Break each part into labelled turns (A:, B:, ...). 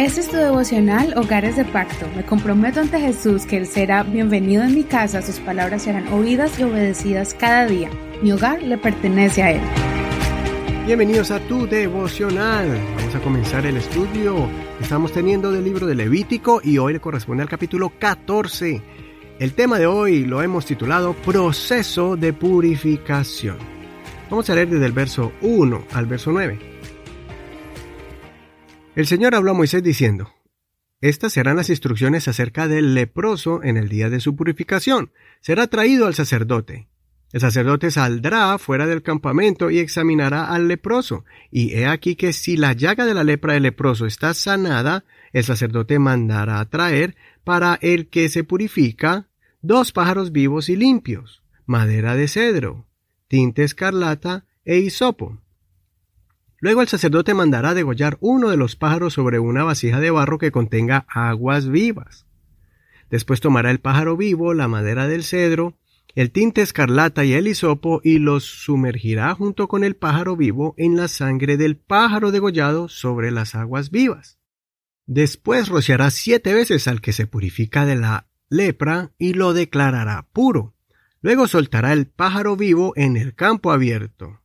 A: Este es tu devocional Hogares de Pacto. Me comprometo ante Jesús que Él será bienvenido en mi casa, sus palabras serán oídas y obedecidas cada día. Mi hogar le pertenece a Él.
B: Bienvenidos a tu devocional. Vamos a comenzar el estudio estamos teniendo del libro de Levítico y hoy le corresponde al capítulo 14. El tema de hoy lo hemos titulado Proceso de Purificación. Vamos a leer desde el verso 1 al verso 9. El Señor habló a Moisés diciendo, Estas serán las instrucciones acerca del leproso en el día de su purificación. Será traído al sacerdote. El sacerdote saldrá fuera del campamento y examinará al leproso. Y he aquí que si la llaga de la lepra del leproso está sanada, el sacerdote mandará a traer para el que se purifica dos pájaros vivos y limpios, madera de cedro, tinte escarlata e hisopo Luego el sacerdote mandará degollar uno de los pájaros sobre una vasija de barro que contenga aguas vivas. Después tomará el pájaro vivo, la madera del cedro, el tinte escarlata y el hisopo y los sumergirá junto con el pájaro vivo en la sangre del pájaro degollado sobre las aguas vivas. Después rociará siete veces al que se purifica de la lepra y lo declarará puro. Luego soltará el pájaro vivo en el campo abierto.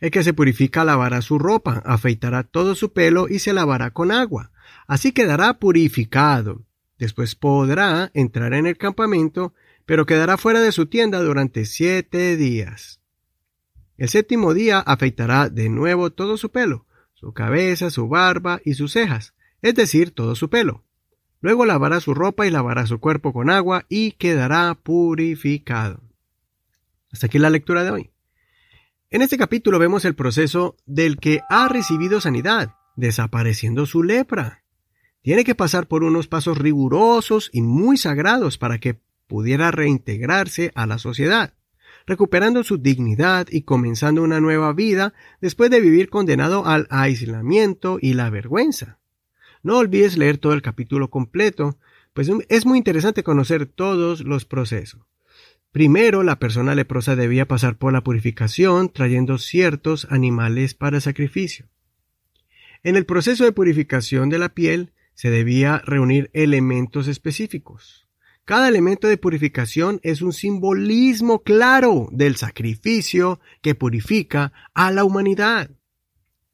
B: El que se purifica lavará su ropa, afeitará todo su pelo y se lavará con agua. Así quedará purificado. Después podrá entrar en el campamento, pero quedará fuera de su tienda durante siete días. El séptimo día afeitará de nuevo todo su pelo, su cabeza, su barba y sus cejas, es decir, todo su pelo. Luego lavará su ropa y lavará su cuerpo con agua y quedará purificado. Hasta aquí la lectura de hoy. En este capítulo vemos el proceso del que ha recibido sanidad, desapareciendo su lepra. Tiene que pasar por unos pasos rigurosos y muy sagrados para que pudiera reintegrarse a la sociedad, recuperando su dignidad y comenzando una nueva vida después de vivir condenado al aislamiento y la vergüenza. No olvides leer todo el capítulo completo, pues es muy interesante conocer todos los procesos. Primero, la persona leprosa debía pasar por la purificación trayendo ciertos animales para sacrificio. En el proceso de purificación de la piel se debía reunir elementos específicos. Cada elemento de purificación es un simbolismo claro del sacrificio que purifica a la humanidad.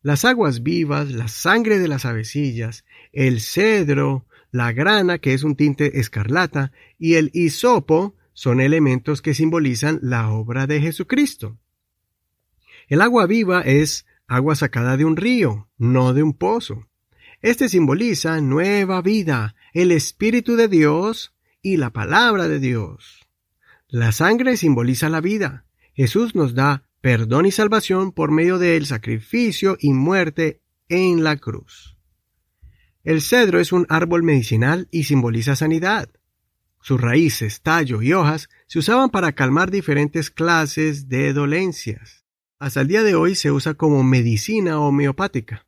B: Las aguas vivas, la sangre de las avecillas, el cedro, la grana, que es un tinte escarlata, y el hisopo, son elementos que simbolizan la obra de Jesucristo. El agua viva es agua sacada de un río, no de un pozo. Este simboliza nueva vida, el Espíritu de Dios y la palabra de Dios. La sangre simboliza la vida. Jesús nos da perdón y salvación por medio del sacrificio y muerte en la cruz. El cedro es un árbol medicinal y simboliza sanidad. Sus raíces, tallo y hojas se usaban para calmar diferentes clases de dolencias. Hasta el día de hoy se usa como medicina homeopática.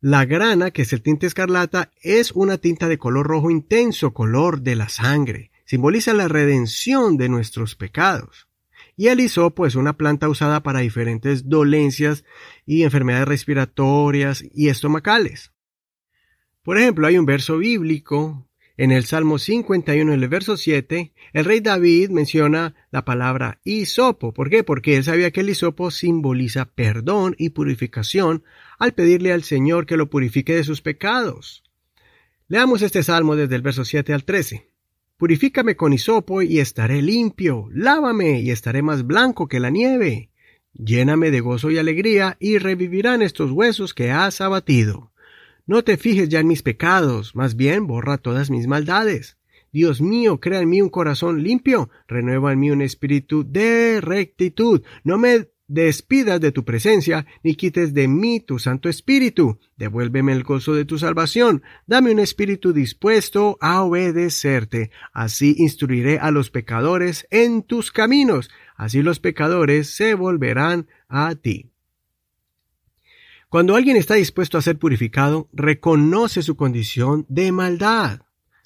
B: La grana, que es el tinte escarlata, es una tinta de color rojo intenso, color de la sangre. Simboliza la redención de nuestros pecados. Y el hisopo es una planta usada para diferentes dolencias y enfermedades respiratorias y estomacales. Por ejemplo, hay un verso bíblico en el Salmo 51, en el verso 7, el rey David menciona la palabra hisopo. ¿Por qué? Porque él sabía que el hisopo simboliza perdón y purificación al pedirle al Señor que lo purifique de sus pecados. Leamos este salmo desde el verso 7 al 13. Purifícame con hisopo y estaré limpio, lávame y estaré más blanco que la nieve. Lléname de gozo y alegría y revivirán estos huesos que has abatido. No te fijes ya en mis pecados, más bien borra todas mis maldades. Dios mío, crea en mí un corazón limpio, renueva en mí un espíritu de rectitud. No me despidas de tu presencia, ni quites de mí tu Santo Espíritu. Devuélveme el gozo de tu salvación. Dame un espíritu dispuesto a obedecerte. Así instruiré a los pecadores en tus caminos. Así los pecadores se volverán a ti. Cuando alguien está dispuesto a ser purificado, reconoce su condición de maldad.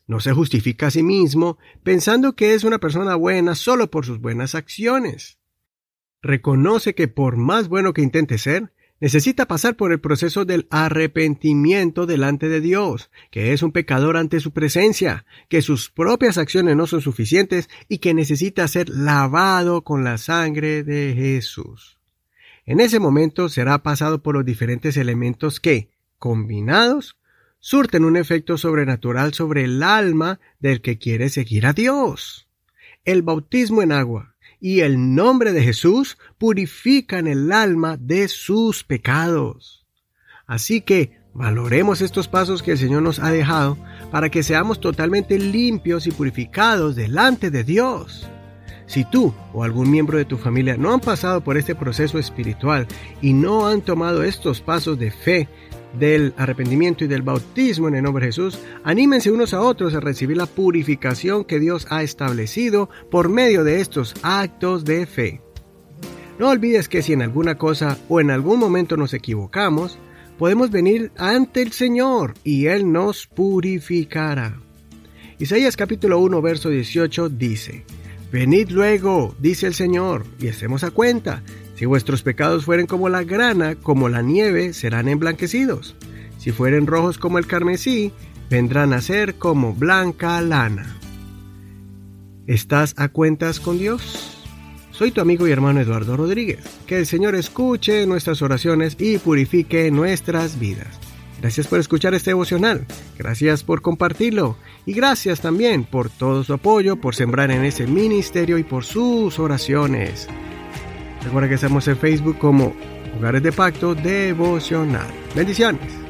B: No se justifica a sí mismo pensando que es una persona buena solo por sus buenas acciones. Reconoce que por más bueno que intente ser, necesita pasar por el proceso del arrepentimiento delante de Dios, que es un pecador ante su presencia, que sus propias acciones no son suficientes y que necesita ser lavado con la sangre de Jesús. En ese momento será pasado por los diferentes elementos que, combinados, surten un efecto sobrenatural sobre el alma del que quiere seguir a Dios. El bautismo en agua, y el nombre de Jesús purifican el alma de sus pecados. Así que valoremos estos pasos que el Señor nos ha dejado para que seamos totalmente limpios y purificados delante de Dios. Si tú o algún miembro de tu familia no han pasado por este proceso espiritual y no han tomado estos pasos de fe del arrepentimiento y del bautismo en el nombre de Jesús, anímense unos a otros a recibir la purificación que Dios ha establecido por medio de estos actos de fe. No olvides que si en alguna cosa o en algún momento nos equivocamos, podemos venir ante el Señor y Él nos purificará. Isaías capítulo 1 verso 18 dice, Venid luego, dice el Señor, y estemos a cuenta, si vuestros pecados fueren como la grana, como la nieve, serán emblanquecidos. Si fueren rojos como el carmesí, vendrán a ser como blanca lana. ¿Estás a cuentas con Dios? Soy tu amigo y hermano Eduardo Rodríguez. Que el Señor escuche nuestras oraciones y purifique nuestras vidas. Gracias por escuchar este devocional, gracias por compartirlo y gracias también por todo su apoyo, por sembrar en ese ministerio y por sus oraciones. Recuerda que estamos en Facebook como Hogares de Pacto Devocional. Bendiciones.